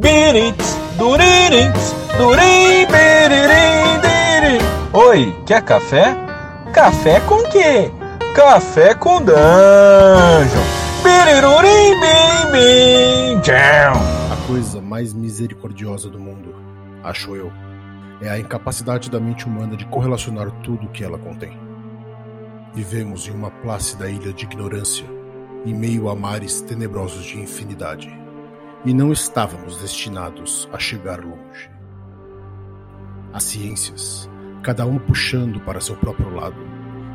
Birits, duririts, durim, biririm, dirim. Oi, quer café? Café com quê? Café com dungeon. Birirurim, bim, bim. A coisa mais misericordiosa do mundo, acho eu, é a incapacidade da mente humana de correlacionar tudo o que ela contém. Vivemos em uma plácida ilha de ignorância, em meio a mares tenebrosos de infinidade e não estávamos destinados a chegar longe. As ciências, cada um puxando para seu próprio lado,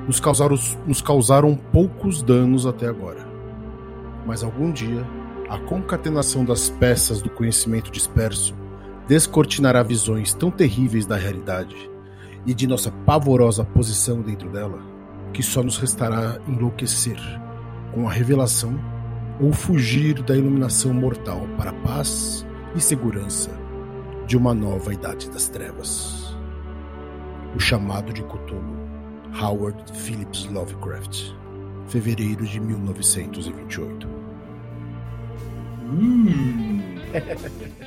nos causaram, nos causaram poucos danos até agora. Mas algum dia, a concatenação das peças do conhecimento disperso descortinará visões tão terríveis da realidade e de nossa pavorosa posição dentro dela, que só nos restará enlouquecer com a revelação ou fugir da iluminação mortal para a paz e segurança de uma nova idade das trevas. O chamado de Cthulhu, Howard Phillips Lovecraft, fevereiro de 1928. Hum.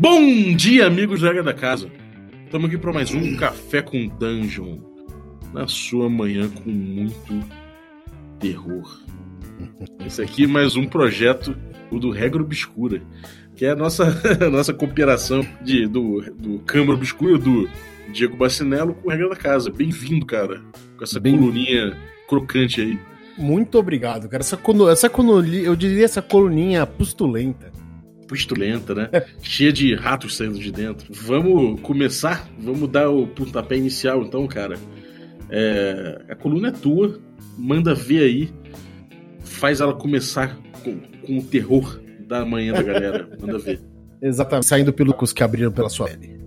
Bom dia, amigos da da Casa. Estamos aqui para mais um Café com Dungeon. Na sua manhã com muito terror. Esse aqui é mais um projeto, o do Regra Obscura, que é a nossa, a nossa cooperação de, do, do Câmara Obscura do Diego Bacinello com o Regra da Casa. Bem-vindo, cara, com essa Bem... coluninha crocante aí. Muito obrigado, cara. Essa, essa coluninha, eu diria essa coluninha pustulenta. Pustulenta, né? Cheia de ratos saindo de dentro. Vamos começar? Vamos dar o pontapé inicial, então, cara. É, a coluna é tua, manda ver aí faz ela começar com, com o terror da manhã da galera. Manda ver. Exatamente. Saindo pelos que abriram pela sua pele.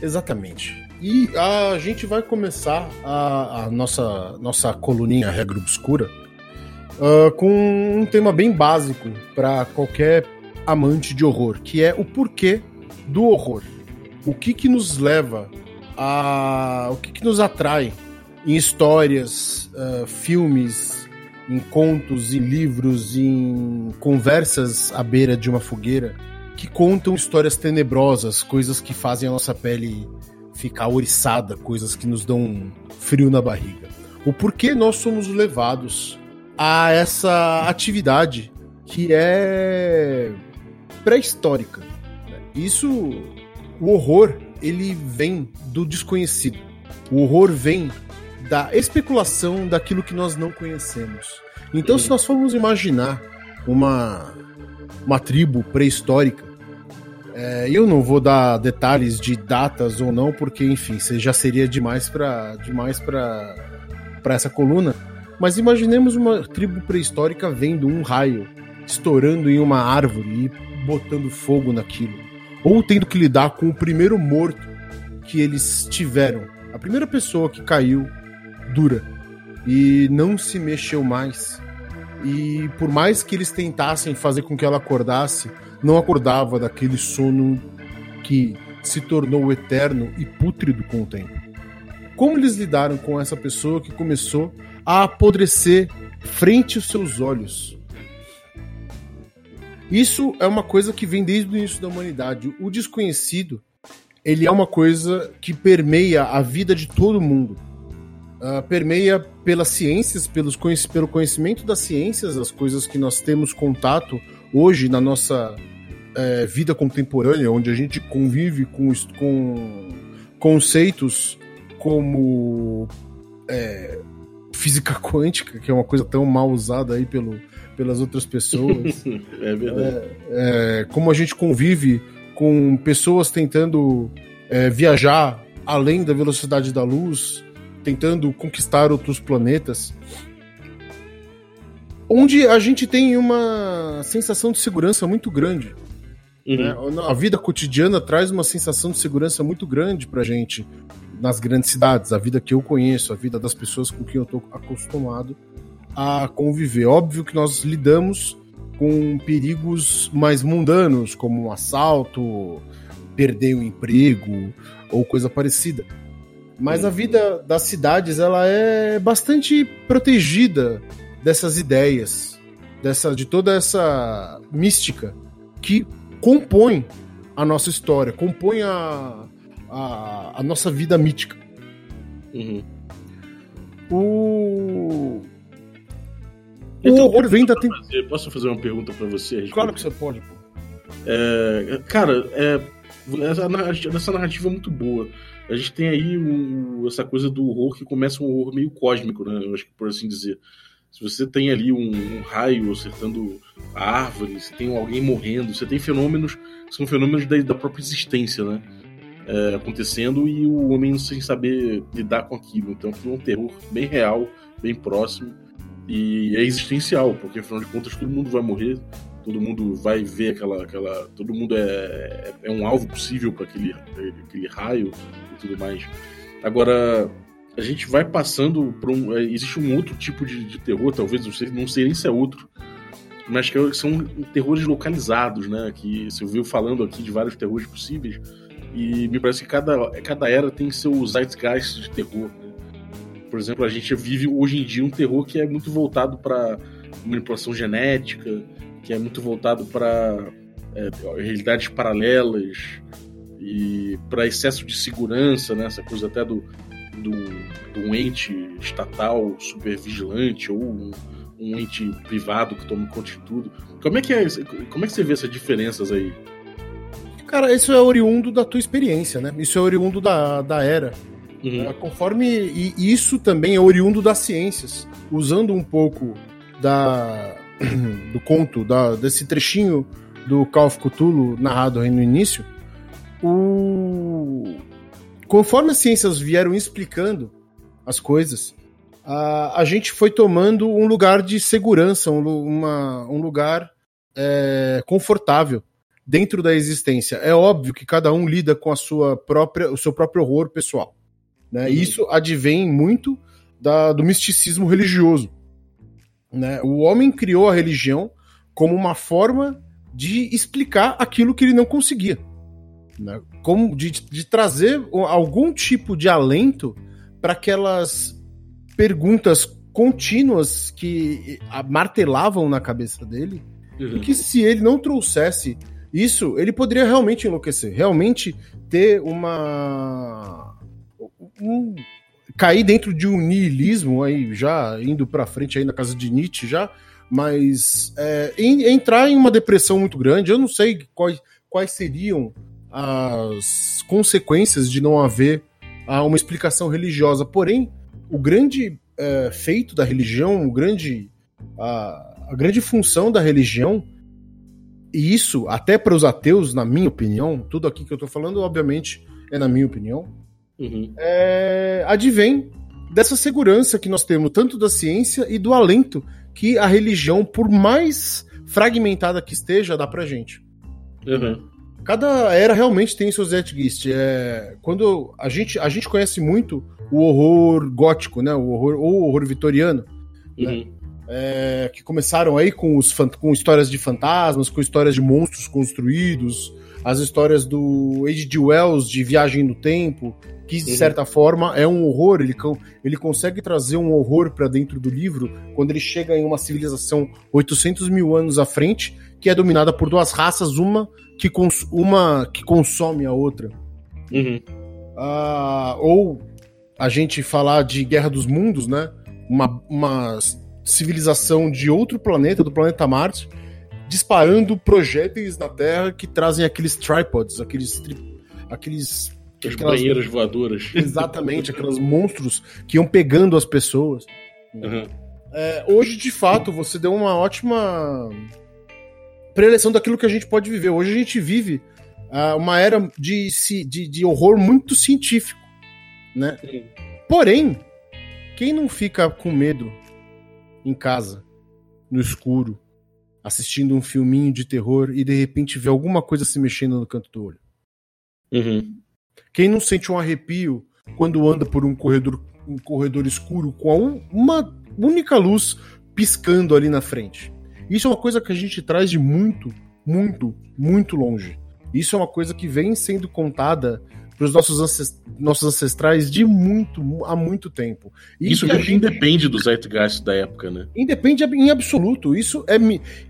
Exatamente. E a gente vai começar a, a nossa, nossa coluninha Regra Obscura uh, com um tema bem básico para qualquer amante de horror, que é o porquê do horror. O que que nos leva a. O que que nos atrai em histórias, uh, filmes, em contos, em livros, em conversas à beira de uma fogueira que contam histórias tenebrosas, coisas que fazem a nossa pele ficar oriçada, coisas que nos dão frio na barriga. O porquê nós somos levados a essa atividade que é pré-histórica. Isso, o horror, ele vem do desconhecido. O horror vem da especulação daquilo que nós não conhecemos. Então, se nós formos imaginar uma, uma tribo pré-histórica, é, eu não vou dar detalhes de datas ou não, porque, enfim, já seria demais para demais essa coluna. Mas imaginemos uma tribo pré-histórica vendo um raio estourando em uma árvore e botando fogo naquilo. Ou tendo que lidar com o primeiro morto que eles tiveram. A primeira pessoa que caiu dura e não se mexeu mais. E por mais que eles tentassem fazer com que ela acordasse, não acordava daquele sono que se tornou eterno e pútrido com o tempo. Como eles lidaram com essa pessoa que começou a apodrecer frente aos seus olhos? Isso é uma coisa que vem desde o início da humanidade. O desconhecido, ele é uma coisa que permeia a vida de todo mundo uh, permeia pelas ciências, pelos pelo conhecimento das ciências, as coisas que nós temos contato hoje na nossa uh, vida contemporânea, onde a gente convive com, com conceitos como é, física quântica, que é uma coisa tão mal usada aí pelo, pelas outras pessoas. é verdade. É, é, como a gente convive com pessoas tentando viajar além da velocidade da luz, tentando conquistar outros planetas, onde a gente tem uma sensação de segurança muito grande. Uhum. Né? A vida cotidiana traz uma sensação de segurança muito grande pra gente nas grandes cidades, a vida que eu conheço, a vida das pessoas com quem eu tô acostumado a conviver. Óbvio que nós lidamos com perigos mais mundanos, como um assalto, perder o emprego ou coisa parecida. Mas a vida das cidades ela é bastante protegida dessas ideias, dessa de toda essa mística que compõem a nossa história, compõem a, a, a nossa vida mítica. Uhum. O. O Então, horror vem da. Posso fazer- Posso fazer uma pergunta pra você? Claro que você pode, pô. É, cara, é, essa narrativa é muito boa. A gente tem aí essa coisa do horror que começa um horror meio cósmico, né? Eu acho que por assim dizer. Se você tem ali um, um raio acertando a árvore, você tem alguém morrendo, você tem fenômenos que são fenômenos da, da própria existência, né? É, acontecendo e o homem sem saber lidar com aquilo. Então aquilo é um terror bem real, bem próximo e é existencial, porque afinal de contas todo mundo vai morrer, todo mundo vai ver aquela. aquela todo mundo é, é um alvo possível para aquele, aquele raio e tudo mais. Agora, a gente vai passando por um. é, Existe um outro tipo de, de terror, talvez, não sei, não sei nem se é outro, mas que são terrores localizados, né? Que você ouviu falando aqui de vários terrores possíveis, e me parece que cada, cada era tem seu zeitgeist de terror. Né? Por exemplo, a gente vive hoje em dia um terror que é muito voltado para manipulação genética, que é muito voltado para é, realidades paralelas e para excesso de segurança, né? essa coisa até do, do, do ente estatal super vigilante ou um, um ente privado que toma conta de tudo. Como é que é, como é que você vê essas diferenças aí? Cara, isso é oriundo da tua experiência, né? Isso é oriundo da, da era. Uhum. É, Conforme. E isso também é oriundo das ciências. Usando um pouco da, do conto, da, desse trechinho do Call of Cthulhu narrado aí no início, o... conforme as ciências vieram explicando as coisas, a, a gente foi tomando um lugar de segurança, um, uma, um lugar é, confortável dentro da existência. É óbvio que cada um lida com a sua própria, o seu próprio horror pessoal. Né? Uhum. Isso advém muito da- do misticismo religioso. Né? O homem criou a religião como uma forma de explicar aquilo que ele não conseguia. Né? Como de, de trazer algum tipo de alento para aquelas perguntas contínuas que martelavam na cabeça dele Uhum. que se ele não trouxesse isso, ele poderia realmente enlouquecer, realmente ter uma. um- cair dentro de um niilismo aí, já indo pra frente aí na casa de Nietzsche já, mas é, em- entrar em uma depressão muito grande, eu não sei quais, quais seriam as consequências de não haver ah, uma explicação religiosa, porém, o grande é, feito da religião, o grande a, a grande função da religião, e isso até para os ateus, na minha opinião, tudo aqui que eu tô falando, obviamente, é na minha opinião, Uhum. é, advém dessa segurança que nós temos, tanto da ciência e do alento que a religião, por mais fragmentada que esteja, dá pra gente. Uhum. Cada era realmente tem seus zeitgeist. É, quando a gente, a gente conhece muito o horror gótico, né? O horror, ou o horror vitoriano, Uhum. é, que começaram aí com, os, com histórias de fantasmas, com histórias de monstros construídos, as histórias do H.G. Wells de Viagem no Tempo, que de Uhum. certa forma é um horror, ele, ele consegue trazer um horror para dentro do livro quando ele chega em uma civilização 800 mil anos à frente, que é dominada por duas raças, uma que, cons uma que consome a outra. Uhum. Ah, ou a gente falar de Guerra dos Mundos, né? Uma, uma civilização de outro planeta, do planeta Marte, disparando projéteis na Terra que trazem aqueles tripods, aqueles. tri- aqueles As aquelas- banheiras voadoras. Exatamente, aqueles monstros que iam pegando as pessoas. Uhum. É, hoje, de fato, você deu uma ótima preleção daquilo que a gente pode viver. Hoje a gente vive ah, uma era de, de, de horror muito científico, né? Sim. Porém, quem não fica com medo em casa, no escuro, assistindo um filminho de terror e de repente vê alguma coisa se mexendo no canto do olho? Uhum. Quem não sente um arrepio quando anda por um corredor, um corredor escuro com un- uma única luz piscando ali na frente? Isso é uma coisa que a gente traz de muito, muito, muito longe. Isso é uma coisa que vem sendo contada para os nossos, nossos ancestrais de muito há muito tempo. E isso gente... independe do zeitgeist da época, né? Independe em absoluto. Isso é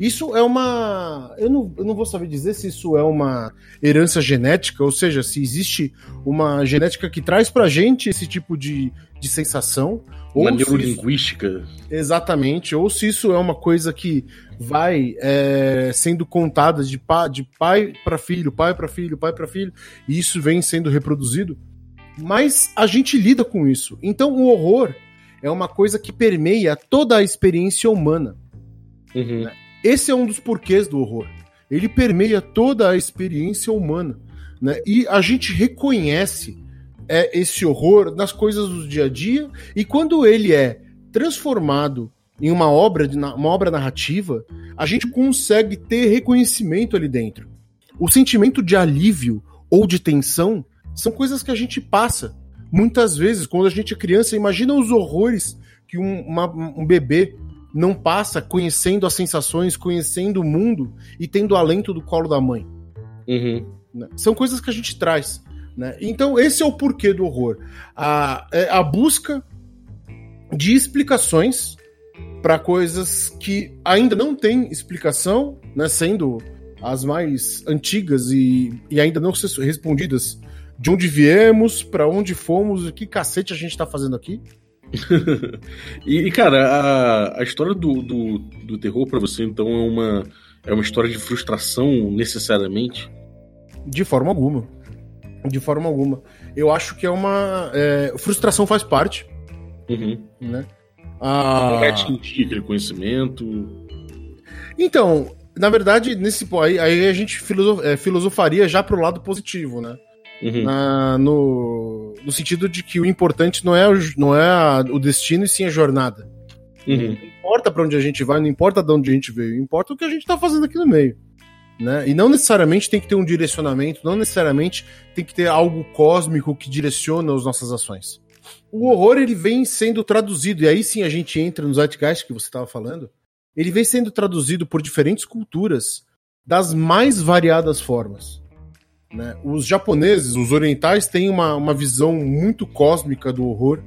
isso é uma eu não, eu não vou saber dizer se isso é uma herança genética, ou seja, se existe uma genética que traz pra gente esse tipo de, de sensação. Uma neurolinguística. Isso... Exatamente. Ou se isso é uma coisa que vai é, sendo contada de, pa, de pai para filho, pai para filho, pai para filho, e isso vem sendo reproduzido. Mas a gente lida com isso. Então o horror é uma coisa que permeia toda a experiência humana. Uhum. Né? Esse é um dos porquês do horror. Ele permeia toda a experiência humana. Né? E a gente reconhece é, esse horror nas coisas do dia a dia, e quando ele é transformado em uma obra, de, uma obra narrativa, a gente consegue ter reconhecimento ali dentro. O sentimento de alívio ou de tensão são coisas que a gente passa. Muitas vezes, quando a gente é criança, imagina os horrores que um, uma, um bebê não passa conhecendo as sensações, conhecendo o mundo e tendo alento do colo da mãe. Uhum. São coisas que a gente traz. Né? Então, esse é o porquê do horror. A, é a busca de explicações para coisas que ainda não têm explicação, né, sendo as mais antigas e, e ainda não respondidas de onde viemos, para onde fomos, o que cacete a gente está fazendo aqui. e, cara, a, a história do, do, do terror para você, então, é uma, é uma história de frustração necessariamente? De forma alguma. De forma alguma. Eu acho que é uma. É, frustração faz parte. Uhum. Né? Ah... Vai atingir aquele conhecimento. Então, na verdade, nesse aí, aí a gente filosof, é, filosofaria já pro lado positivo, né? Uhum. Na, no, no sentido de que o importante não é, o, não é a, o destino e sim a jornada. Uhum. Não importa para onde a gente vai, não importa de onde a gente veio, importa o que a gente tá fazendo aqui no meio. Né? E não necessariamente tem que ter um direcionamento, não necessariamente tem que ter algo cósmico que direciona as nossas ações o horror ele vem sendo traduzido, e aí sim a gente entra no Zeitgeist que você estava falando, ele vem sendo traduzido por diferentes culturas das mais variadas formas. Né? Os japoneses, os orientais, têm uma, uma visão muito cósmica do horror.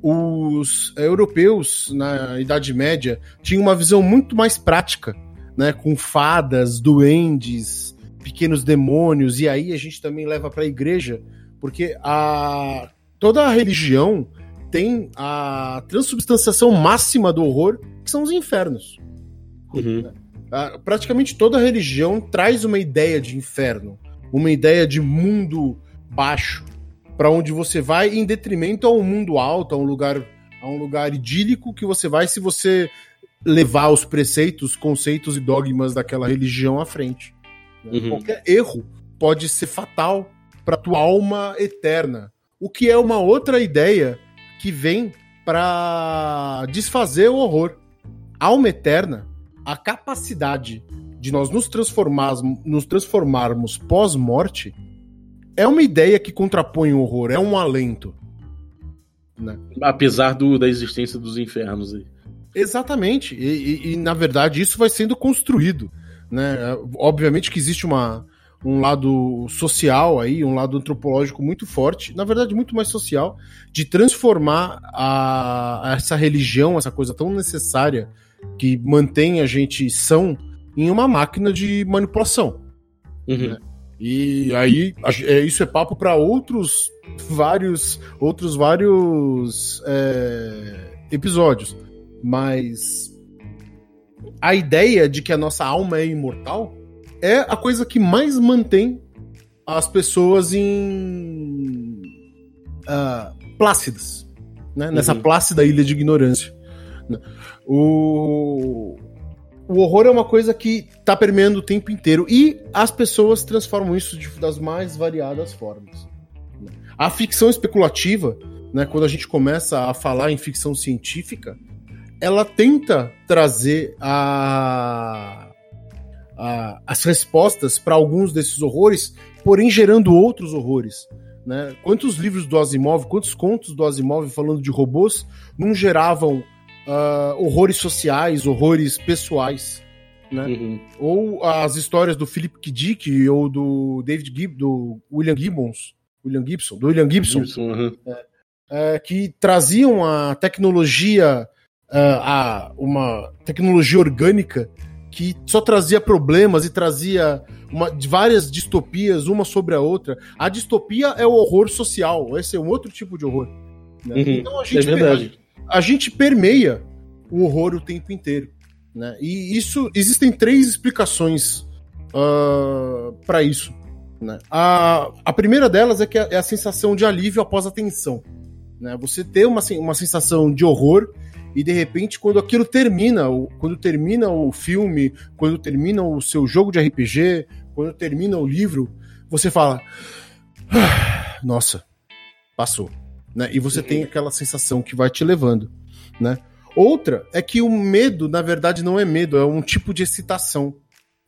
Os europeus, na Idade Média, tinham uma visão muito mais prática, né? com fadas, duendes, pequenos demônios, e aí a gente também leva para a igreja, porque a toda a religião tem a transubstanciação máxima do horror, que são os infernos. Uhum. Praticamente toda religião traz uma ideia de inferno, uma ideia de mundo baixo, para onde você vai em detrimento a um mundo alto, a um lugar, a um lugar idílico que você vai se você levar os preceitos, conceitos e dogmas daquela religião à frente. Né? Uhum. Qualquer erro pode ser fatal para tua alma eterna o que é uma outra ideia que vem para desfazer o horror. Alma eterna, a capacidade de nós nos transformarmos, nos transformarmos pós-morte, é uma ideia que contrapõe o horror, é um alento. Né? Apesar do, da existência dos infernos aí. Exatamente. E, e, e, na verdade isso vai sendo construído. Né? Obviamente que existe uma, um lado social aí, um lado antropológico muito forte, na verdade muito mais social, de transformar a, essa religião, essa coisa tão necessária que mantém a gente são, em uma máquina de manipulação. Uhum. Né? E aí é, isso é papo para outros vários outros vários é, episódios, mas a ideia de que a nossa alma é imortal é a coisa que mais mantém as pessoas em uh, plácidas, né? Nessa uhum. plácida ilha de ignorância. Né? O, o horror é uma coisa que está permeando o tempo inteiro e as pessoas transformam isso de, das mais variadas formas. Né? A ficção especulativa, né, quando a gente começa a falar em ficção científica, ela tenta trazer a as respostas para alguns desses horrores, porém gerando outros horrores. Né? Quantos livros do Asimov, quantos contos do Asimov falando de robôs não geravam uh, horrores sociais, horrores pessoais? Né? Uhum. Ou as histórias do Philip K. Dick ou do David Gibb, do William Gibbons, William Gibson, do William Gibson, Gibson, aham. é, que traziam a tecnologia, é, a, uma tecnologia orgânica que só trazia problemas e trazia uma, várias distopias, uma sobre a outra. A distopia é o horror social, esse é um outro tipo de horror. né? Uhum, Então a É gente, verdade. a gente permeia o horror o tempo inteiro. Né? E isso existem três explicações para isso. Né? A, a primeira delas é que é a sensação de alívio após a tensão. Né? Você ter uma, uma sensação de horror e de repente quando aquilo termina, quando termina o filme, quando termina o seu jogo de RPG, quando termina o livro, você fala: "Ah, nossa, passou. Né? E você tem aquela sensação que vai te levando. Né? Outra é que o medo, na verdade, não é medo, é um tipo de excitação.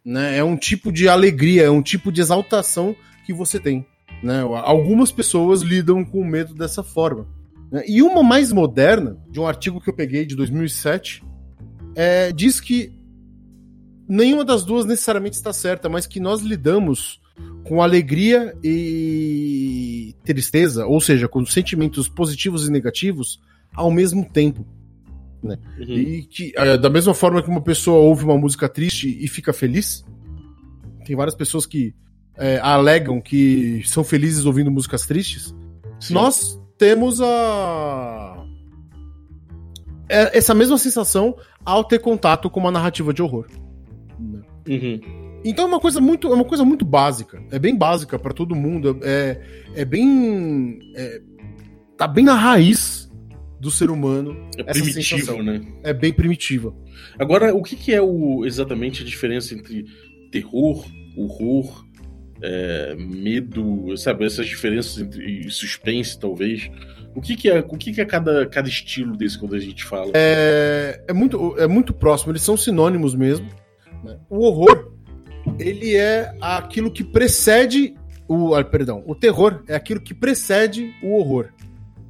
Né? É um tipo de alegria, é um tipo de exaltação que você tem. Né? Algumas pessoas lidam com o medo dessa forma. Né? E uma mais moderna, de um artigo que eu peguei de 2007, é, diz que nenhuma das duas necessariamente está certa, mas que nós lidamos com alegria e tristeza, ou seja, com sentimentos positivos e negativos ao mesmo tempo. Uhum. E que, é, da mesma forma que uma pessoa ouve uma música triste e fica feliz, tem várias pessoas que é, alegam que são felizes ouvindo músicas tristes. Sim. Nós temos a. é, essa mesma sensação ao ter contato com uma narrativa de horror. Uhum. Então é uma coisa muito, é uma coisa muito básica. É bem básica pra todo mundo. É, é bem. é- tá bem na raiz do ser humano. É Essa primitivo, sensação. né? É bem primitiva. Agora, o que, que é o, exatamente a diferença entre terror, horror, é, medo, sabe? Essas diferenças entre suspense, talvez. O que, que é, o que, que é cada, cada estilo desse quando a gente fala? É, é, muito, é muito próximo, eles são sinônimos mesmo. né? O horror, ele é aquilo que precede o. ah, Perdão, o terror é aquilo que precede o horror.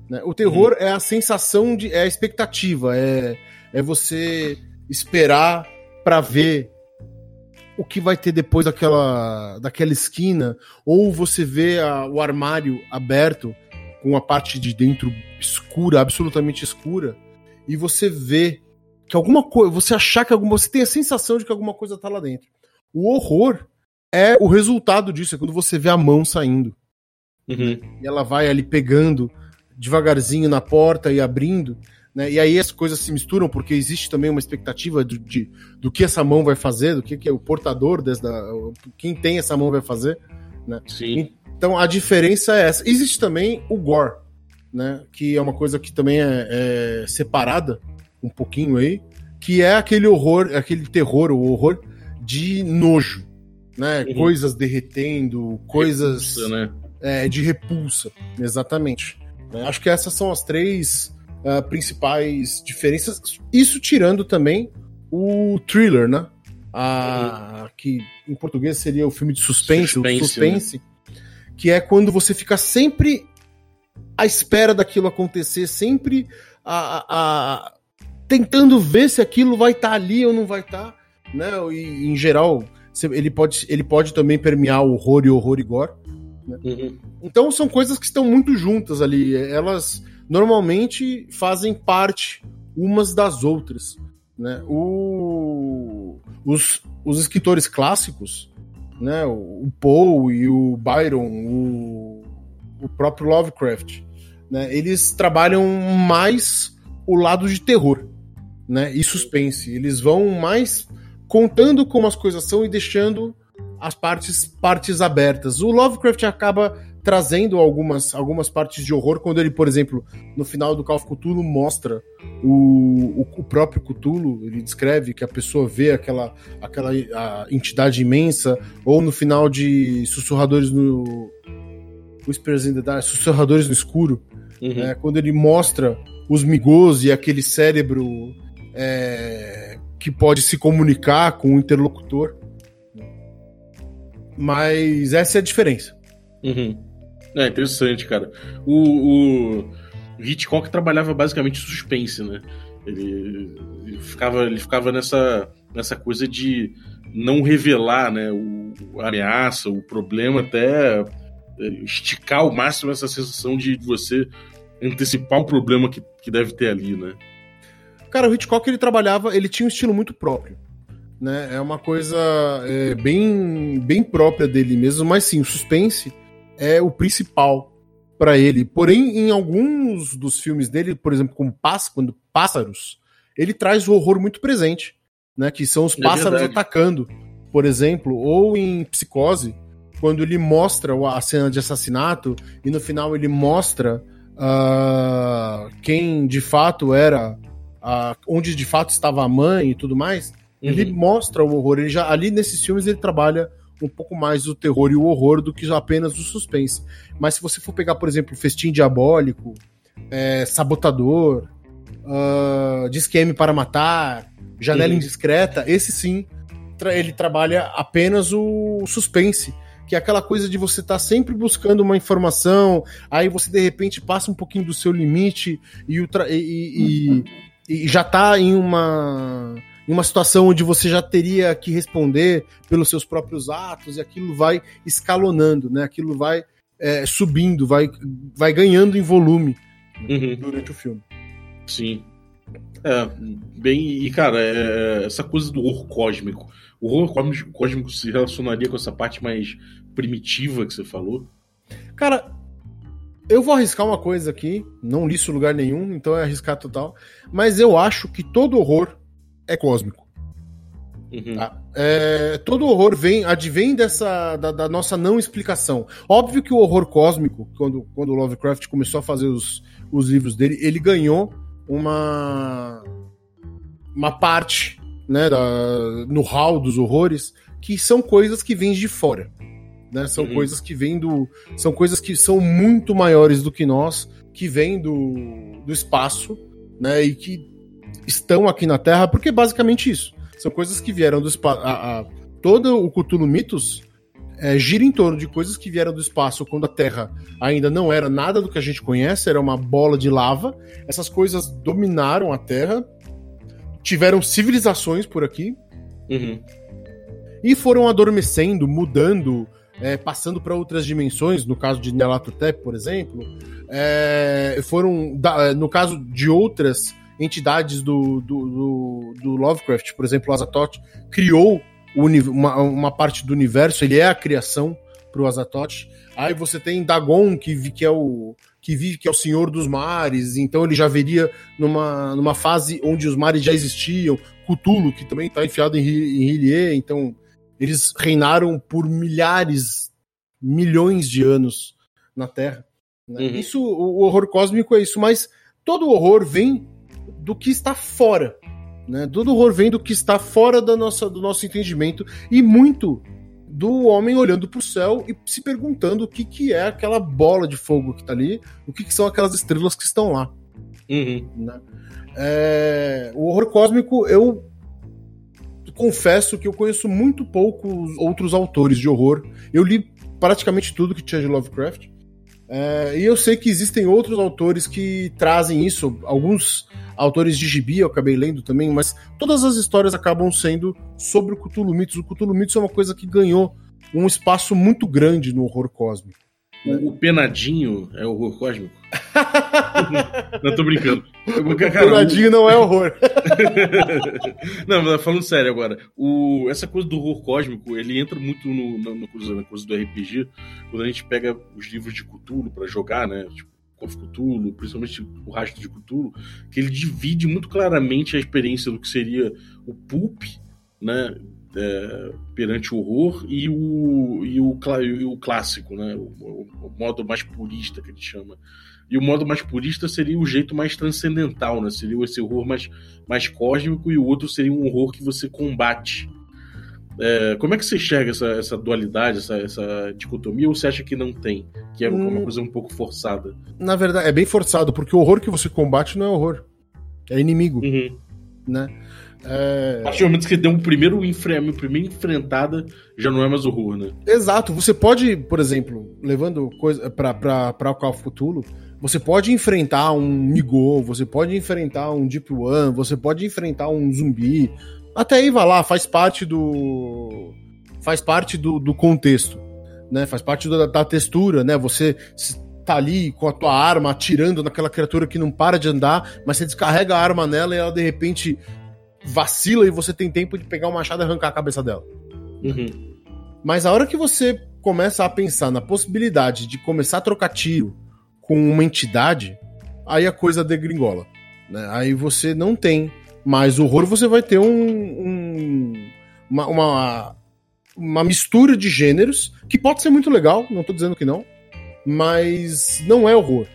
né? O terror é a sensação de. é a expectativa, é, é você esperar pra ver o que vai ter depois daquela, daquela esquina, ou você vê a- o armário aberto com a parte de dentro escura, absolutamente escura, e você vê que alguma coisa, você achar que alguma, você tem a sensação de que alguma coisa tá lá dentro. O horror é o resultado disso, é quando você vê a mão saindo Uhum. e ela vai ali pegando devagarzinho na porta e abrindo, né? E aí as coisas se misturam porque existe também uma expectativa do, de, do que essa mão vai fazer, do que, que é o portador dessa, quem tem essa mão vai fazer. Sim. Então a diferença é essa. Existe também o gore, né? Que é uma coisa que também é, é separada um pouquinho aí, que é aquele horror, aquele terror, o horror de nojo, né? Uhum. Coisas derretendo, coisas Repulsa, né? é, de repulsa, exatamente. né? Acho que essas são as três ah, principais diferenças. Isso tirando também o thriller, né? A, Que em português seria o filme de suspense, Suspense, suspense, que é quando você fica sempre à espera daquilo acontecer, sempre a, a- tentando ver se aquilo vai estar ali ou não vai estar, né? E em geral, ele pode, ele pode também permear o horror e horror e gore. Uhum. Então são coisas que estão muito juntas ali. Elas normalmente fazem parte umas das outras. Né? O- os, os escritores clássicos, né? o o Poe e o Byron, o, o próprio Lovecraft, né? eles trabalham mais o lado de terror né? e suspense. Eles vão mais contando como as coisas são e deixando as partes, partes abertas. O Lovecraft acaba trazendo algumas, algumas partes de horror, quando ele, por exemplo, no final do Call of Cthulhu mostra o, o, o próprio Cthulhu, ele descreve que a pessoa vê aquela, aquela a entidade imensa, ou no final de Sussurradores no. Whispers in the Dark, Sussurradores no Escuro, Uhum. né, quando ele mostra os migos e aquele cérebro é, que pode se comunicar com o interlocutor. Mas essa é a diferença. Uhum. É interessante, cara. O, o Hitchcock trabalhava basicamente suspense, né? Ele, ele ficava, ele ficava nessa, nessa coisa de não revelar né, o, a ameaça, o problema, até é, esticar ao máximo essa sensação de você antecipar o problema que, que deve ter ali, né? Cara, o Hitchcock ele trabalhava, ele tinha um estilo muito próprio. Né? É uma coisa é, bem, bem própria dele mesmo, mas sim, o suspense é o principal para ele. Porém, em alguns dos filmes dele, por exemplo, como quando Pássaros, ele traz o horror muito presente, né? Que são os é pássaros verdade. atacando, por exemplo, ou em Psicose, quando ele mostra a cena de assassinato e no final ele mostra uh, quem de fato era, uh, onde de fato estava a mãe e tudo mais, uhum. ele mostra o horror. Ele já ali nesses filmes ele trabalha um pouco mais o terror e o horror do que apenas o suspense. Mas se você for pegar, por exemplo, Festim Diabólico, é, Sabotador, uh, Disque para Matar, Janela uhum. Indiscreta, esse sim, tra ele trabalha apenas o suspense que é aquela coisa de você estar tá sempre buscando uma informação, aí você de repente passa um pouquinho do seu limite e, e, e, e já está em uma, em uma situação onde você já teria que responder pelos seus próprios atos e aquilo vai escalonando, né? Aquilo vai é, subindo, vai, vai ganhando em volume uhum. durante o filme. Sim. É, bem. E, cara, é, essa coisa do horror cósmico. O horror cósmico se relacionaria com essa parte mais primitiva que você falou? Cara, eu vou arriscar uma coisa aqui, não li isso em lugar nenhum, então é arriscar total, mas eu acho que todo horror é cósmico. Uhum. Tá? É, todo horror vem, advém dessa da, da, nossa não explicação. Óbvio que o horror cósmico, quando, quando o Lovecraft começou a fazer os, os livros dele, ele ganhou uma uma parte né, da, no hall dos horrores que são coisas que vêm de fora. Né? São uhum. coisas que vêm do. São coisas que são muito maiores do que nós, que vêm do, do espaço, né? E que estão aqui na Terra, porque é basicamente isso. São coisas que vieram do espaço. Todo o Cthulhu Mitos é, gira em torno de coisas que vieram do espaço quando a Terra ainda não era nada do que a gente conhece, era uma bola de lava. Essas coisas dominaram a Terra, tiveram civilizações por aqui uhum. e foram adormecendo, mudando, é, passando para outras dimensões, no caso de Nyarlathotep, por exemplo, é, foram, no caso de outras entidades do, do, do, do Lovecraft, por exemplo, o Azathoth criou uma, uma, parte do universo, ele é a criação para o Azathoth. Aí você tem Dagon, que, que é o que vive, que é o senhor dos mares, então ele já veria numa, numa fase onde os mares já existiam, Cthulhu, que também está enfiado em, em Hylier, então eles reinaram por milhares, milhões de anos na Terra. Né? Uhum. Isso, o horror cósmico é isso, mas todo horror vem do que está fora. Né? Todo horror vem do que está fora da nossa, do nosso entendimento e muito do homem olhando para o céu e se perguntando o que, que é aquela bola de fogo que está ali, o que, que, são aquelas estrelas que estão lá. Uhum. Né? É, o horror cósmico, eu confesso que eu conheço muito poucos outros autores de horror. Eu li praticamente tudo que tinha de Lovecraft. É, e eu sei que existem outros autores que trazem isso, alguns autores de gibi eu acabei lendo também, mas todas as histórias acabam sendo sobre o Cthulhu Mitos. O Cthulhu Mitos é uma coisa que ganhou um espaço muito grande no horror cósmico. O, o penadinho é horror cósmico? não, tô brincando. Cara, penadinho o... não é horror. não, mas falando sério agora, o... essa coisa do horror cósmico, ele entra muito no, no coisa, na coisa do RPG, quando a gente pega os livros de Cthulhu para jogar, né? Tipo, of Cthulhu, principalmente o rastro de Cthulhu, que ele divide muito claramente a experiência do que seria o pulp, né? é, perante o horror e o, e o, e o clássico, né? O, o, o, modo mais purista que ele chama. E o modo mais purista seria o jeito mais transcendental, né? Seria esse horror mais, mais cósmico e o outro seria um horror que você combate. É, como é que você enxerga essa, essa dualidade, essa, essa dicotomia, ou você acha que não tem? Que é uma hum, coisa um pouco forçada? Na verdade, é bem forçado, porque o horror que você combate não é horror. É inimigo. Uhum. Né? É... A partir do momento que deu um primeiro enfrentamento, primeira enfrentada, já não é mais horror, né? Exato. Você pode, por exemplo, levando coisa pra, pra, pra Call of Cthulhu, você pode enfrentar um Migo, você pode enfrentar um Deep One, você pode enfrentar um zumbi. Até aí vai lá, faz parte do. faz parte do, do contexto. né? Faz parte da, da textura, né? Você tá ali com a tua arma atirando naquela criatura que não para de andar, mas você descarrega a arma nela e ela de repente vacila e você tem tempo de pegar o machado e arrancar a cabeça dela. Uhum. Mas a hora que você começa a pensar na possibilidade de começar a trocar tiro com uma entidade, aí a coisa degringola. Né? Aí você não tem mais horror, você vai ter um, um uma, uma, uma, mistura de gêneros que pode ser muito legal, não tô dizendo que não, mas não é horror.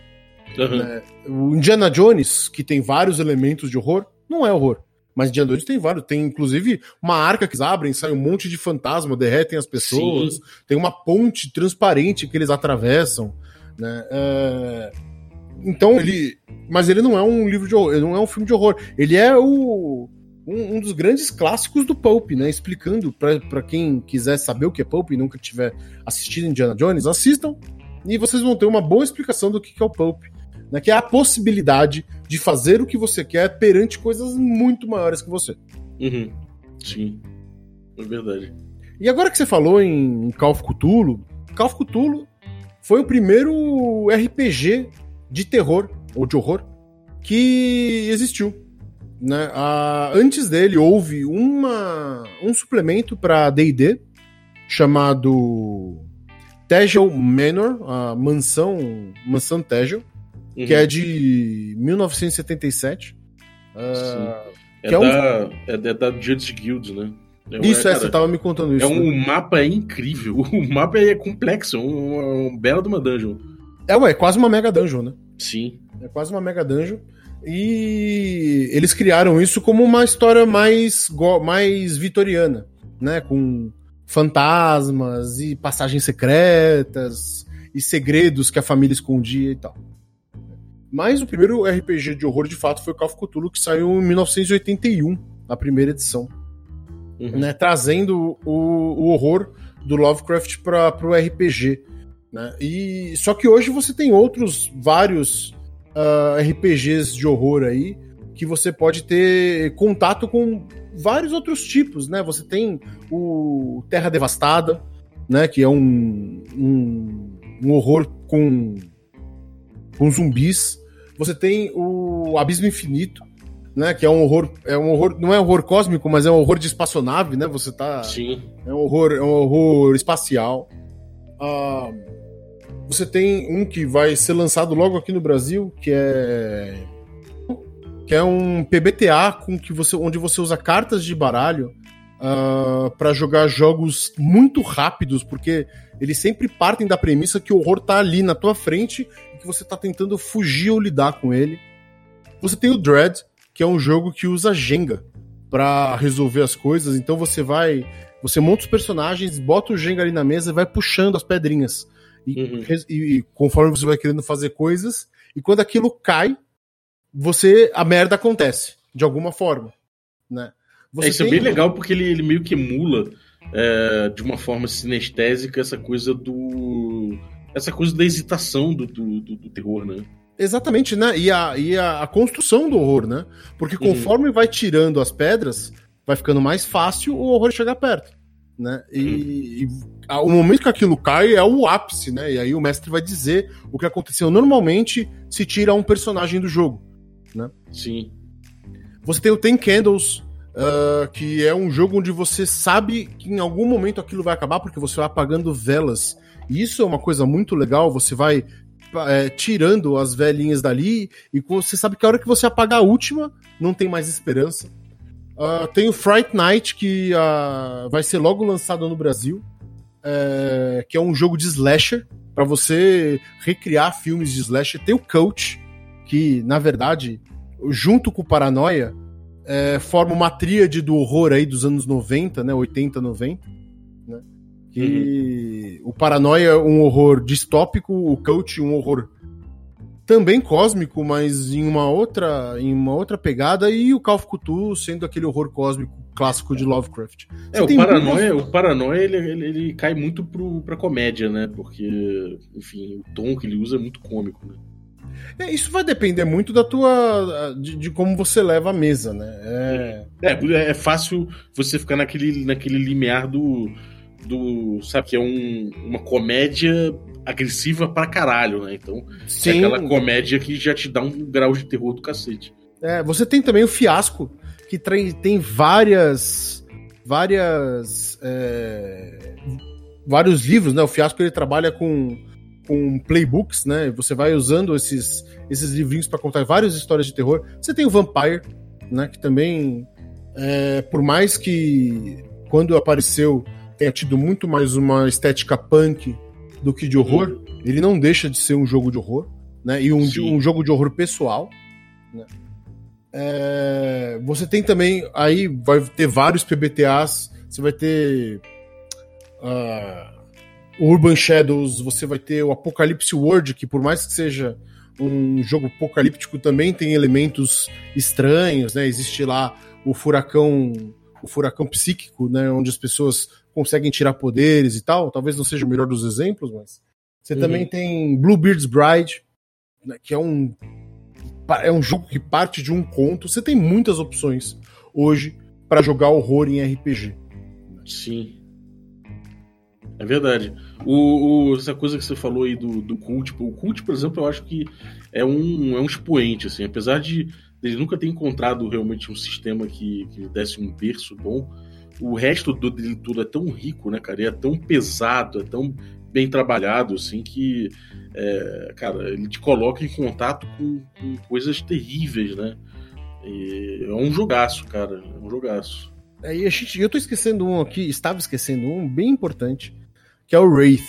Uhum. Né? O Indiana Jones, que tem vários elementos de horror, não é horror. Mas Indiana Jones tem vários. Tem inclusive uma arca que eles abrem, sai um monte de fantasma, derretem as pessoas. Sim. Tem uma ponte transparente que eles atravessam. Né? É... Então ele. Mas ele não é um livro de horror, ele não é um filme de horror. Ele é o. Um, um dos grandes clássicos do Pulp, né? Explicando para quem quiser saber o que é Pulp e nunca tiver assistido Indiana Jones, assistam e vocês vão ter uma boa explicação do que é o Pulp. Né, que é a possibilidade de fazer o que você quer perante coisas muito maiores que você. Uhum. Sim, é verdade. E agora que você falou em Call of Cthulhu, Call of Cthulhu foi o primeiro RPG de terror, ou de horror, que existiu. Né? Ah, antes dele houve uma, um suplemento para D&D chamado Tegel Manor, a mansão, mansão Tegel, Uhum. que é de 1977. ah, É, é um- da, é, da- da Judge Guild, né? É, isso, é, cara, você tava me contando isso. É né? um mapa é incrível. O mapa é complexo, é um, um belo de uma dungeon. É, ué, é quase uma mega dungeon, né? Sim. É quase uma mega dungeon. E eles criaram isso como uma história mais, mais vitoriana, né? Com fantasmas e passagens secretas e segredos que a família escondia e tal. Mas o primeiro RPG de horror de fato foi o Call of Cthulhu, que saiu em 1981, na primeira edição, Uhum. né? Trazendo o, o horror do Lovecraft para o RPG. Né? E só que hoje você tem outros vários ah, RPGs de horror aí que você pode ter contato com vários outros tipos, né? Você tem o Terra Devastada, né? Que é um, um, um horror com, com zumbis. Você tem o Abismo Infinito, né? Que é um horror, é um horror, não é horror cósmico, mas é um horror de espaçonave, né? Você tá Sim. é um horror, é um horror espacial. Ah, você tem um que vai ser lançado logo aqui no Brasil, que é que é um PBTA com que você, onde você usa cartas de baralho para jogar jogos muito rápidos, porque eles sempre partem da premissa que o horror tá ali na tua frente e que você tá tentando fugir ou lidar com ele. Você tem o Dread, que é um jogo que usa Jenga para resolver as coisas. Então você vai, você monta os personagens, bota o Jenga ali na mesa e vai puxando as pedrinhas. E, Uhum. e- e conforme você vai querendo fazer coisas, e quando aquilo cai, você a merda acontece de alguma forma, né? É, isso é bem legal porque ele, ele meio que emula é, de uma forma sinestésica essa coisa do. essa coisa da hesitação do, do, do- do terror, né? Exatamente, né? E a, e a, a construção do horror, né? Porque Uhum. conforme vai tirando as pedras, vai ficando mais fácil o horror chegar perto, né? E, e a- o momento que aquilo cai é o ápice, né? E aí o mestre vai dizer o que aconteceu. Normalmente se tira um personagem do jogo. Sim. Você tem o Ten Candles, ah, que é um jogo onde você sabe que em algum momento aquilo vai acabar, porque você vai apagando velas. E isso é uma coisa muito legal, você vai é, tirando as velhinhas dali, e você sabe que a hora que você apagar a última, não tem mais esperança. Ah, tem o Fright Night, que ah, vai ser logo lançado no Brasil, é, que é um jogo de slasher, para você recriar filmes de slasher. Tem o Coach, que, na verdade, junto com o Paranoia, é, forma uma tríade do horror aí dos anos 90, né? 80, 90. Né? Que o Paranoia é um horror distópico, o Coach um horror também cósmico, mas em uma outra, em uma outra pegada, e o Call of Cthulhu sendo aquele horror cósmico clássico de Lovecraft. É, Você o tem paranoia, muitas- o paranoia ele, ele, ele cai muito pro, pra comédia, né? Porque, enfim, o tom que ele usa é muito cômico, né? É, isso vai depender muito da tua. de, de como você leva a mesa, né? É, É, é fácil você ficar naquele, naquele limiar do, do. Sabe, que é um, uma comédia agressiva pra caralho, né? Então, Sim. é aquela comédia que já te dá um grau de terror do cacete. É, você tem também o Fiasco, que tem, tem várias. várias. é, vários livros, né? O Fiasco ele trabalha com, com playbooks, né? Você vai usando esses, esses livrinhos para contar várias histórias de terror. Você tem o Vampire, né? Que também, é, por mais que quando apareceu tenha tido muito mais uma estética punk do que de horror, ele não deixa de ser um jogo de horror, né? E um, um jogo de horror pessoal. né? É, você tem também aí vai ter vários PBTAs. Você vai ter o Urban Shadows. Você vai ter o Apocalypse World, que por mais que seja um jogo apocalíptico, também tem elementos estranhos, né? Existe lá o furacão, o furacão psíquico, né? Onde as pessoas conseguem tirar poderes e tal. Talvez não seja o melhor dos exemplos, mas você Uhum. também tem Bluebeard's Bride, né, que é um é um jogo que parte de um conto. Você tem muitas opções hoje para jogar horror em RPG. Sim. É verdade. O, o- essa coisa que você falou aí do, do Cult, o Cult, por exemplo, eu acho que é um, é um expoente, assim, apesar de ele nunca ter encontrado realmente um sistema que, que desse um berço bom, o resto do, dele tudo é tão rico, né, cara? E é tão pesado, é tão bem trabalhado, assim, que, é, cara, ele te coloca em contato com, com coisas terríveis, né? E é um jogaço, cara. É um jogaço. Aí a gente, eu tô esquecendo um aqui, estava esquecendo um bem importante, que é o Wraith.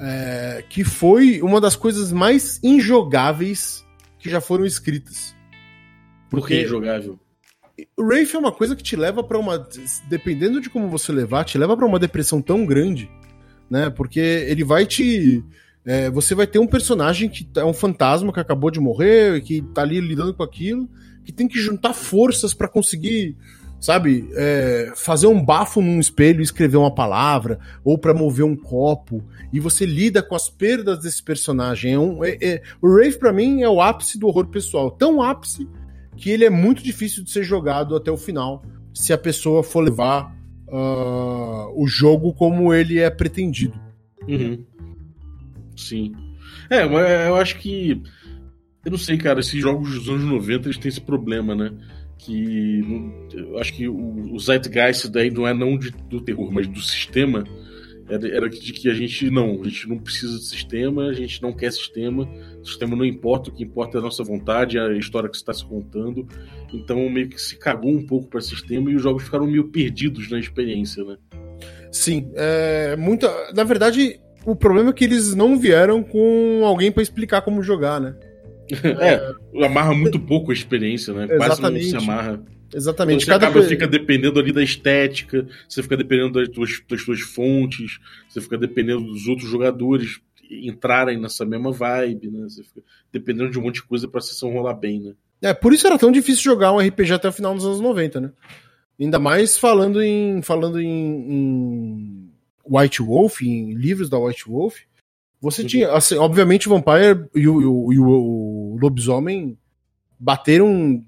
É, que foi uma das coisas mais injogáveis que já foram escritas. Por que injogável? O Wraith é uma coisa que te leva pra uma. Dependendo de como você levar, te leva pra uma depressão tão grande, né? Porque ele vai te. é, você vai ter um personagem que é um fantasma que acabou de morrer, que tá ali lidando com aquilo, que tem que juntar forças pra conseguir, sabe, é, fazer um bafo num espelho e escrever uma palavra, ou pra mover um copo, e você lida com as perdas desse personagem. É um, é- é- o Wraith, pra mim, é o ápice do horror pessoal. Tão ápice que ele é muito difícil de ser jogado até o final se a pessoa for levar ah, o jogo como ele é pretendido. Uhum. Sim. É, eu acho que. Eu não sei, cara, esses jogos dos anos 90 eles têm esse problema, né? Que. Eu acho que o, o Zeitgeist daí não é não de- do terror, mas do sistema. Era, era de que a gente não, a gente não precisa de sistema, a gente não quer sistema, o sistema não importa, o que importa é a nossa vontade, a história que você está se contando. Então meio que se cagou um pouco para sistema e os jogos ficaram meio perdidos na experiência, né? Sim, é muita. Na verdade, o problema é que eles não vieram com alguém pra explicar como jogar, né? É, amarra muito pouco a experiência, né? Quase não Exatamente. se amarra. Exatamente. Você Cada acaba, fica dependendo ali da estética, você fica dependendo das tuas, das tuas fontes, você fica dependendo dos outros jogadores entrarem nessa mesma vibe, né? Você fica dependendo de um monte de coisa pra sessão rolar bem, né? É, por isso era tão difícil jogar um RPG até o final dos anos 90, né? Ainda mais falando em falando em, em White Wolf, em livros da White Wolf. Você Uhum. tinha, assim, obviamente, o Vampire e o, e o- e o- Lobisomem bateram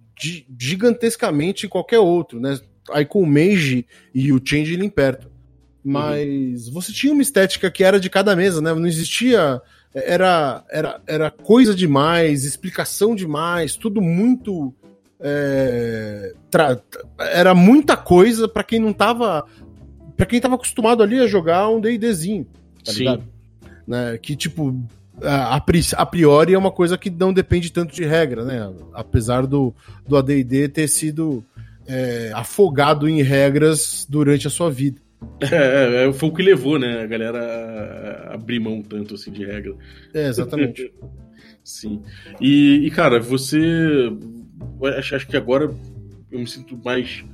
gigantescamente em qualquer outro, né? Aí com o Mage e o Changeling perto. Mas você tinha uma estética que era de cada mesa, né? Não existia. Era, era, era coisa demais, explicação demais, tudo muito. é, tra- era muita coisa pra quem não tava. Pra quem tava acostumado ali a jogar um DDzinho. Tá Sim. ligado? Né? Que, tipo, a, a a priori é uma coisa que não depende tanto de regra, né? Apesar do, do ADD ter sido é, afogado em regras durante a sua vida. É, é, foi o que levou, né, a galera a abrir mão tanto assim de regra. É, exatamente. Sim. E, e, cara, você. Acho, acho que agora eu me sinto mais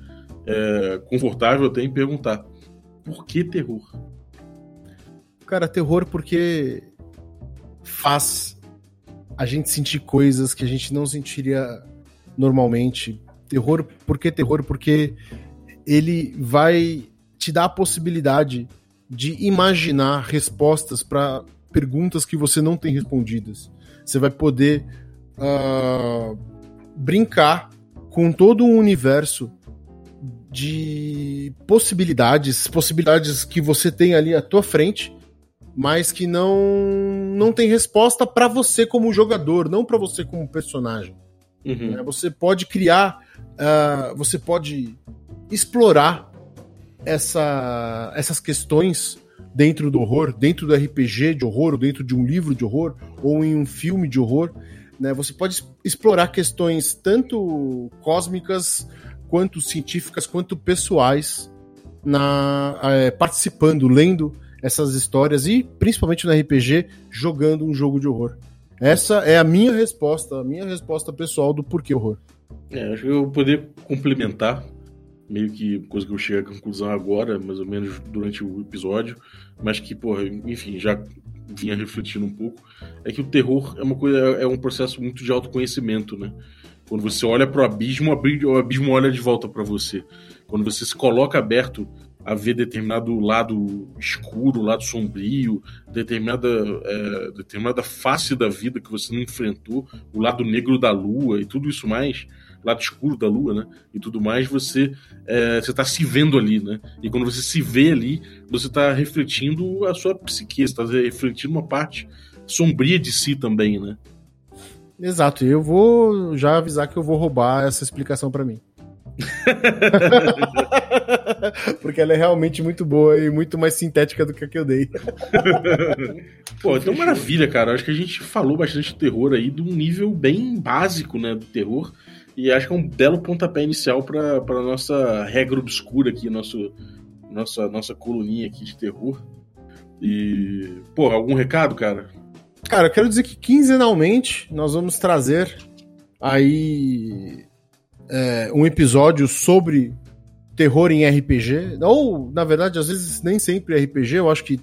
é, confortável até em perguntar: por que terror? Cara, terror porque faz a gente sentir coisas que a gente não sentiria normalmente. Terror, por que terror? Porque ele vai te dar a possibilidade de imaginar respostas para perguntas que você não tem respondidas. Você vai poder ah, brincar com todo um universo de possibilidades, possibilidades que você tem ali à tua frente, mas que não não tem resposta para você como jogador, não para você como personagem. Uhum. Né? Você pode criar, uh, você pode explorar essa, essas questões dentro do horror, dentro do RPG de horror, ou dentro de um livro de horror, ou em um filme de horror. Né? Você pode explorar questões tanto cósmicas, quanto científicas, quanto pessoais, na, é, participando, lendo essas histórias e, principalmente no RPG, jogando um jogo de horror. Essa é a minha resposta, a minha resposta pessoal do porquê horror. É, acho que eu vou poder complementar, meio que coisa que eu cheguei à conclusão agora, mais ou menos durante o episódio, mas que, porra, enfim, já vinha refletindo um pouco, é que o terror é uma coisa, é um processo muito de autoconhecimento, né? Quando você olha para o abismo, o abismo olha de volta para você. Quando você se coloca aberto a ver determinado lado escuro, lado sombrio, determinada, é, determinada face da vida que você não enfrentou, o lado negro da lua e tudo isso mais, lado escuro da lua, né? E tudo mais, você é, está se vendo ali, né? E quando você se vê ali, você está refletindo a sua psique, está refletindo uma parte sombria de si também, né? Exato, e eu vou já avisar que eu vou roubar essa explicação para mim. Porque ela é realmente muito boa e muito mais sintética do que a que eu dei. Pô, então maravilha, cara. Acho que a gente falou bastante de terror aí, de um nível bem básico, né, do terror. E acho que é um belo pontapé inicial para nossa regra obscura aqui, nosso, nossa, nossa coluninha aqui de terror. E, pô, algum recado, cara? Cara, eu quero dizer que quinzenalmente nós vamos trazer aí é, um episódio sobre terror em RPG, ou na verdade, às vezes nem sempre RPG, eu acho que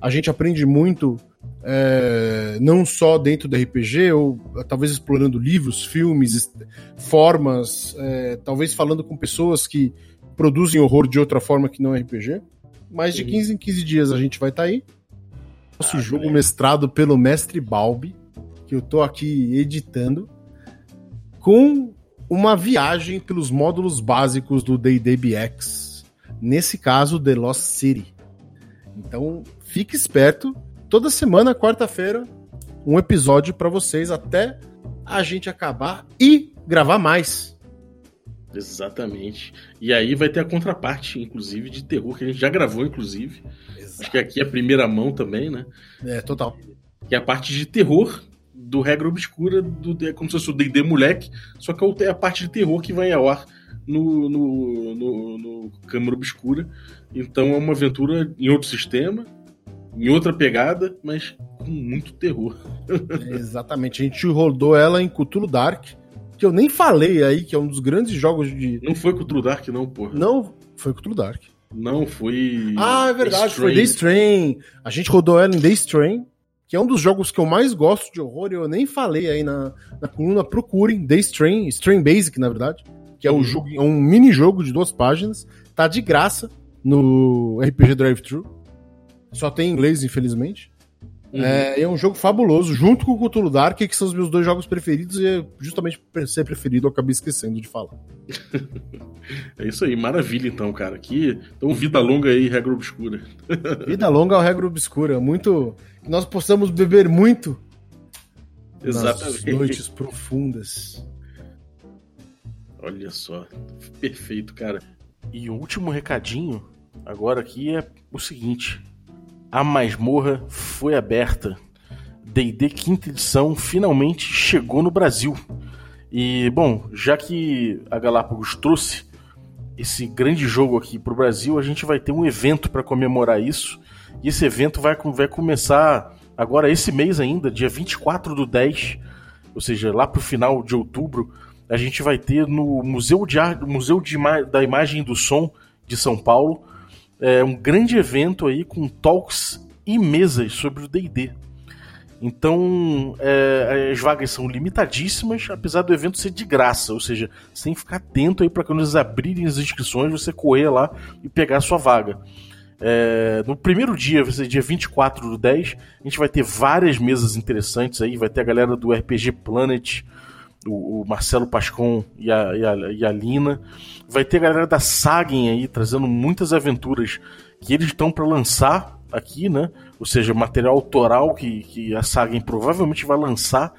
a gente aprende muito é, não só dentro do RPG, ou talvez explorando livros, filmes, formas, é, talvez falando com pessoas que produzem horror de outra forma que não é RPG. Mas de 15 em 15 dias a gente vai estar tá aí. Nosso ah, jogo mestrado pelo mestre Balbi, que eu tô aqui editando, com uma viagem pelos módulos básicos do D&D BX. Nesse caso, The Lost City. Então, fique esperto. Toda semana, quarta-feira, um episódio para vocês até a gente acabar e gravar mais. Exatamente. E aí vai ter a contraparte, inclusive, de terror, que a gente já gravou, inclusive. Exato. Acho que aqui é a primeira mão também, né? É, total. Que é a parte de terror do Regra Obscura, do, é como se fosse o D&D moleque, só que é a parte de terror que vai ao ar no, no, no, no Câmara Obscura. Então é uma aventura em outro sistema, em outra pegada, mas com muito terror. Exatamente. A gente rodou ela em Cthulhu Dark, que eu nem falei aí, que é um dos grandes jogos de. Não foi Cthulhu Dark, não, porra. Não, foi Cthulhu Dark. Não, foi. Ah, é verdade, foi The Strain. A gente rodou ela em The Strain, que é um dos jogos que eu mais gosto de horror, eu nem falei aí na, na coluna, procurem The Strain, Strain Basic, na verdade, que é um, uhum. jogo, é um mini jogo de duas páginas, tá de graça no RPG Drive Thru. Só tem em inglês, infelizmente. Uhum. É, é, um jogo fabuloso, junto com o Cthulhu Dark, que são os meus dois jogos preferidos, e é justamente por ser preferido eu acabei esquecendo de falar. é isso aí, maravilha então, cara. Que, então, vida longa aí, regra obscura. vida longa é regra obscura. Muito. Nós possamos beber muito Exatamente. nas noites profundas. Olha só, perfeito, cara. E o último recadinho agora aqui é o seguinte: a masmorra foi aberta. D&D quinta edição finalmente chegou no Brasil. E bom, já que a Galápagos trouxe esse grande jogo aqui para o Brasil, a gente vai ter um evento para comemorar isso. E esse evento vai, vai começar agora esse mês ainda, dia 24 do 10, ou seja, lá para o final de outubro, a gente vai ter no Museu, de Museu de, da Imagem e do Som de São Paulo é, um grande evento aí com talks e mesas sobre o D&D. Então, é, as vagas são limitadíssimas, apesar do evento ser de graça, ou seja, sem ficar atento aí para quando eles abrirem as inscrições, você correr lá e pegar a sua vaga. É, no primeiro dia, vai ser dia 24 do 10, a gente vai ter várias mesas interessantes aí, vai ter a galera do RPG Planet, o, Marcelo Pascon e a, e, a, e a Lina. Vai ter a galera da Sagen aí trazendo muitas aventuras que eles estão para lançar aqui, né? Ou seja, material autoral que, que a Sagen provavelmente vai lançar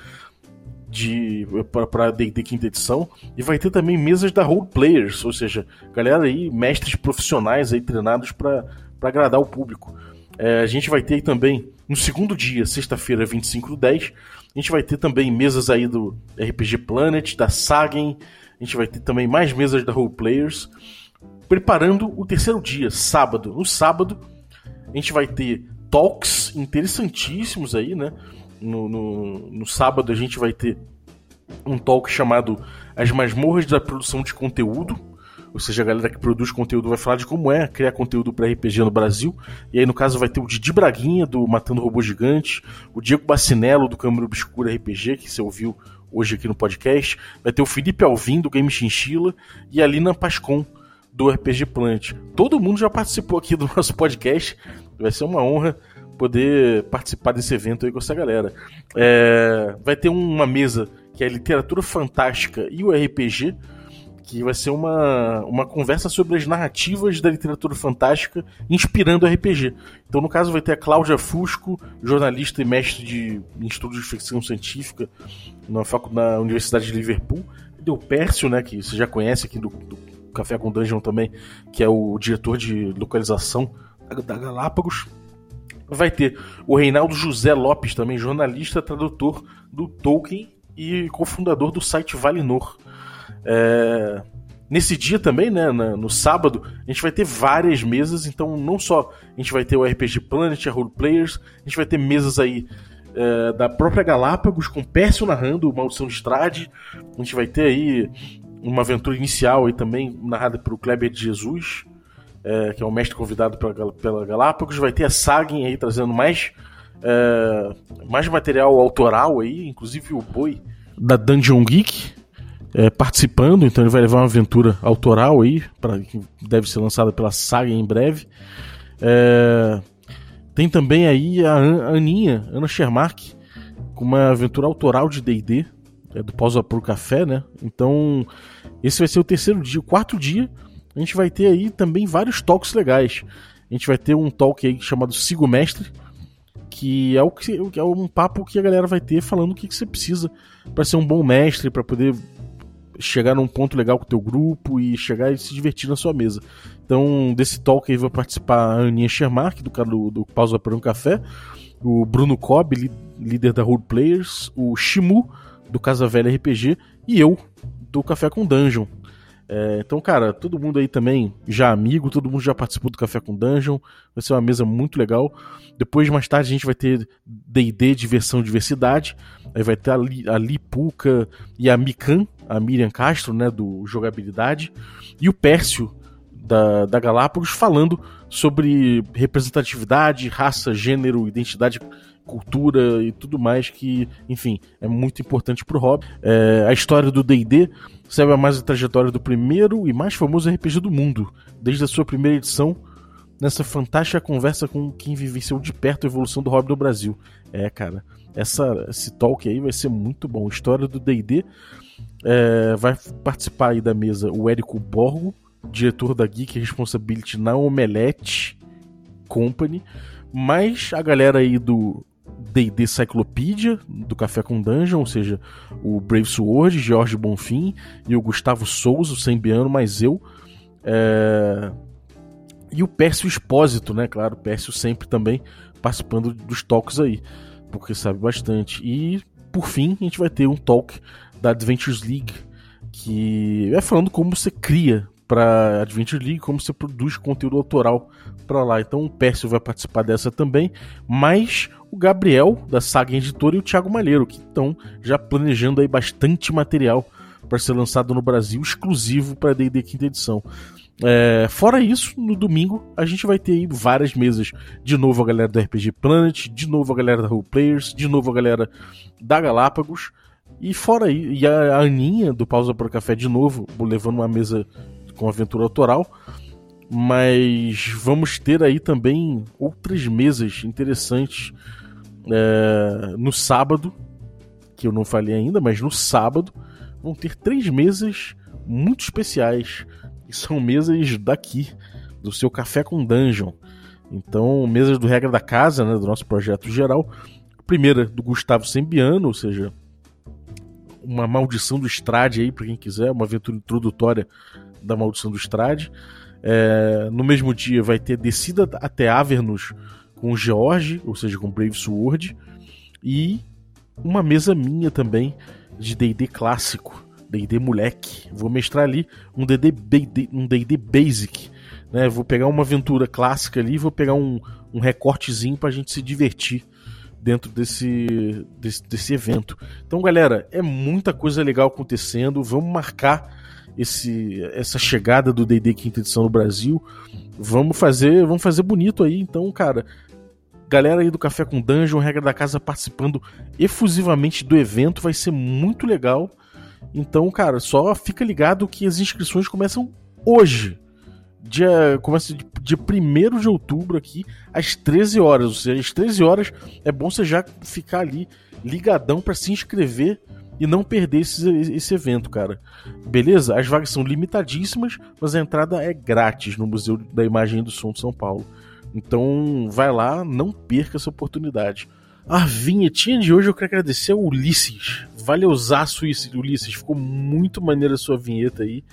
de para D&D quinta edição e vai ter também mesas da role players, ou seja, galera aí mestres profissionais aí treinados para agradar o público. É, a gente vai ter também no segundo dia, sexta-feira, 25 do 10, a gente vai ter também mesas aí do RPG Planet, da Sagen, a gente vai ter também mais mesas da role players, preparando o terceiro dia, sábado. No sábado, a gente vai ter talks interessantíssimos aí, né? no, no, no sábado a gente vai ter um talk chamado As Masmorras da Produção de Conteúdo. Ou seja, a galera que produz conteúdo vai falar de como é criar conteúdo para RPG no Brasil. E aí, no caso, vai ter o Didi Braguinha, do Matando Robô Gigante, o Diego Bacinello, do Câmara Obscura RPG, que você ouviu hoje aqui no podcast. Vai ter o Felipe Alvim, do Game Chinchilla, e a Lina Pascon, do RPG Plant. Todo mundo já participou aqui do nosso podcast. Vai ser uma honra poder participar desse evento aí com essa galera. É, vai ter uma mesa que é literatura fantástica e o RPG, que vai ser uma, uma conversa sobre as narrativas da literatura fantástica inspirando RPG. Então, no caso, vai ter a Cláudia Fusco, jornalista e mestre de estudos de ficção científica na, na Universidade de Liverpool. O Pércio, né, que você já conhece aqui do, do Café com Dungeon também, que é o diretor de localização da Galápagos. Vai ter o Reinaldo José Lopes, também jornalista, tradutor do Tolkien e cofundador do site Valinor. É... Nesse dia também, né, no sábado, a gente vai ter várias mesas, então não só a gente vai ter o RPG Planet, a Role Players, a gente vai ter mesas aí é, da própria Galápagos, com Pércio narrando Maldição de Estrade, a gente vai ter aí uma aventura inicial aí também narrada pelo Kleber de Jesus, é, que é o mestre convidado pela, pela Galápagos. Vai ter a Sagen aí trazendo mais, é, mais material autoral aí, inclusive o Boi da Dungeon Geek é, participando, então ele vai levar uma aventura autoral aí, pra, que deve ser lançada pela Sagen em breve. É, tem também aí a Aninha, Ana Schermark, com uma aventura autoral de D&D, é do Pausa pro Café, né? Então, esse vai ser o terceiro dia, o quarto dia a gente vai ter aí também vários talks legais. A gente vai ter um talk aí chamado Sigo Mestre, que é, o que, é um papo que a galera vai ter falando o que, que você precisa para ser um bom mestre, para poder chegar num ponto legal com o teu grupo e chegar e se divertir na sua mesa. Então, desse talk aí vai participar a Aninha Schermark, do do, do Pausa para um Café, o Bruno Cobb, líder da Role Players, o Shimu, do Casa Velha RPG, e eu, do Café com Dungeon. É, então, cara, todo mundo aí também já amigo, todo mundo já participou do Café com Dungeon. Vai ser uma mesa muito legal. Depois, mais tarde, a gente vai ter DD Diversão Diversidade. Aí vai ter a, Li, a Lipuca e a Mikan, a Miriam Castro, né, do Jogabilidade. E o Pércio, da, da Galápagos, falando sobre representatividade, raça, gênero, identidade cultura e tudo mais que, enfim, é muito importante pro hobby. É, a história do D&D serve a mais a trajetória do primeiro e mais famoso RPG do mundo, desde a sua primeira edição, nessa fantástica conversa com quem vivenciou de perto a evolução do hobby no Brasil. É, cara, essa, esse talk aí vai ser muito bom. História do D&D é, vai participar aí da mesa o Érico Borgo, diretor da Geek Responsibility na Omelete Company, mais a galera aí do D&D Cyclopedia, do Café com Dungeon, ou seja, o Brave Sword, Jorge Bonfim e o Gustavo Souza, o Sembiano, mais eu. É... E o Pércio Expósito, né? Claro, o Pércio sempre também participando dos talks aí, porque sabe bastante. E, por fim, a gente vai ter um talk da Adventures League, que é falando como você cria para Adventure League, como você produz conteúdo autoral para lá. Então o Pércio vai participar dessa também, mas o Gabriel da Saga Editora e o Thiago Malheiro, que estão já planejando aí bastante material para ser lançado no Brasil, exclusivo para D&D quinta edição. É, fora isso, no domingo a gente vai ter várias mesas. De novo a galera do RPG Planet, de novo a galera da Role Players, de novo a galera da Galápagos. E fora aí, e a Aninha do Pausa para o Café de novo, levando uma mesa com aventura autoral. Mas vamos ter aí também outras mesas interessantes é, no sábado, que eu não falei ainda, mas no sábado vão ter três mesas muito especiais. E são mesas daqui, do seu Café com Dungeon. Então, mesas do Regra da Casa, né, do nosso projeto geral. A primeira do Gustavo Sembiano, ou seja, uma maldição do Estrade aí, para quem quiser, uma aventura introdutória da maldição do Estrade. É, no mesmo dia vai ter Descida até Avernus com o George, ou seja, com Brave Sword. E uma mesa minha também de D&D clássico, D&D moleque. Vou mestrar ali um D&D um D&D basic, né? Vou pegar uma aventura clássica ali, vou pegar um, um recortezinho pra gente se divertir dentro desse, desse, desse evento. Então, galera, é muita coisa legal acontecendo. Vamos marcar esse, essa chegada do D&D quinta edição no Brasil. Vamos fazer, vamos fazer bonito aí. Então, cara, galera aí do Café com Dungeon, regra da casa participando efusivamente do evento, vai ser muito legal. Então, cara, só fica ligado que as inscrições começam hoje. Dia, começa dia 1 de outubro aqui, às 13 horas. Ou seja, às 13 horas é bom você já ficar ali ligadão para se inscrever e não perder esse, esse evento, cara. Beleza? As vagas são limitadíssimas, mas a entrada é grátis no Museu da Imagem e do Som de São Paulo. Então, vai lá, não perca essa oportunidade. A vinhetinha de hoje eu quero agradecer ao Ulisses. Valeuzaço, Ulisses. Ficou muito maneira a sua vinheta aí.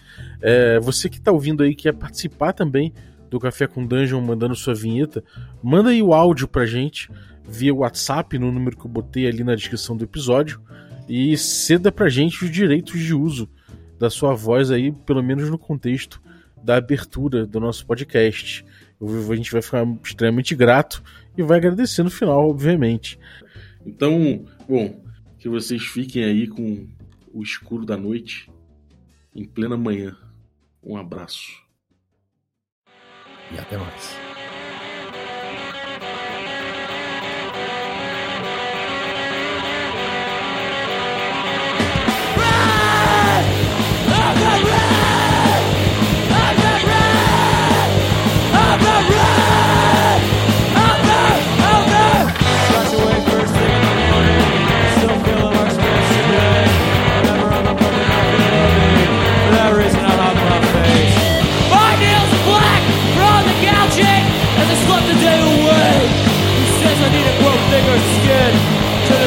É, você que está ouvindo aí, quer participar também do Café com Dungeon mandando sua vinheta, manda aí o áudio pra gente via WhatsApp no número que eu botei ali na descrição do episódio e ceda pra gente os direitos de uso da sua voz aí, pelo menos no contexto da abertura do nosso podcast. A gente vai ficar extremamente grato e vai agradecer no final, obviamente. Então, bom, que vocês fiquem aí com o escuro da noite em plena manhã. Um abraço. E até mais.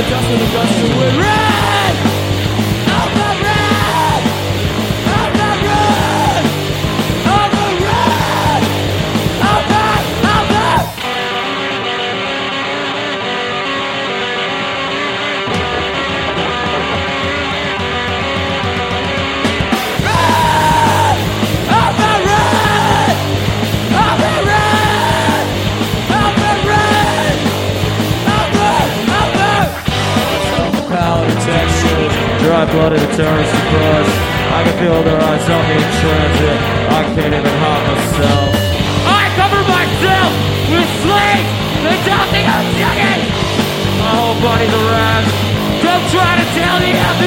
Dust of the dust of wind. Red! dry blooded eternity surprise. I can feel their eyes on me in transit. I can't even hide myself. I cover myself with slaves. They don't think I'm joking. My whole body's a rash. Don't try to tell me I'm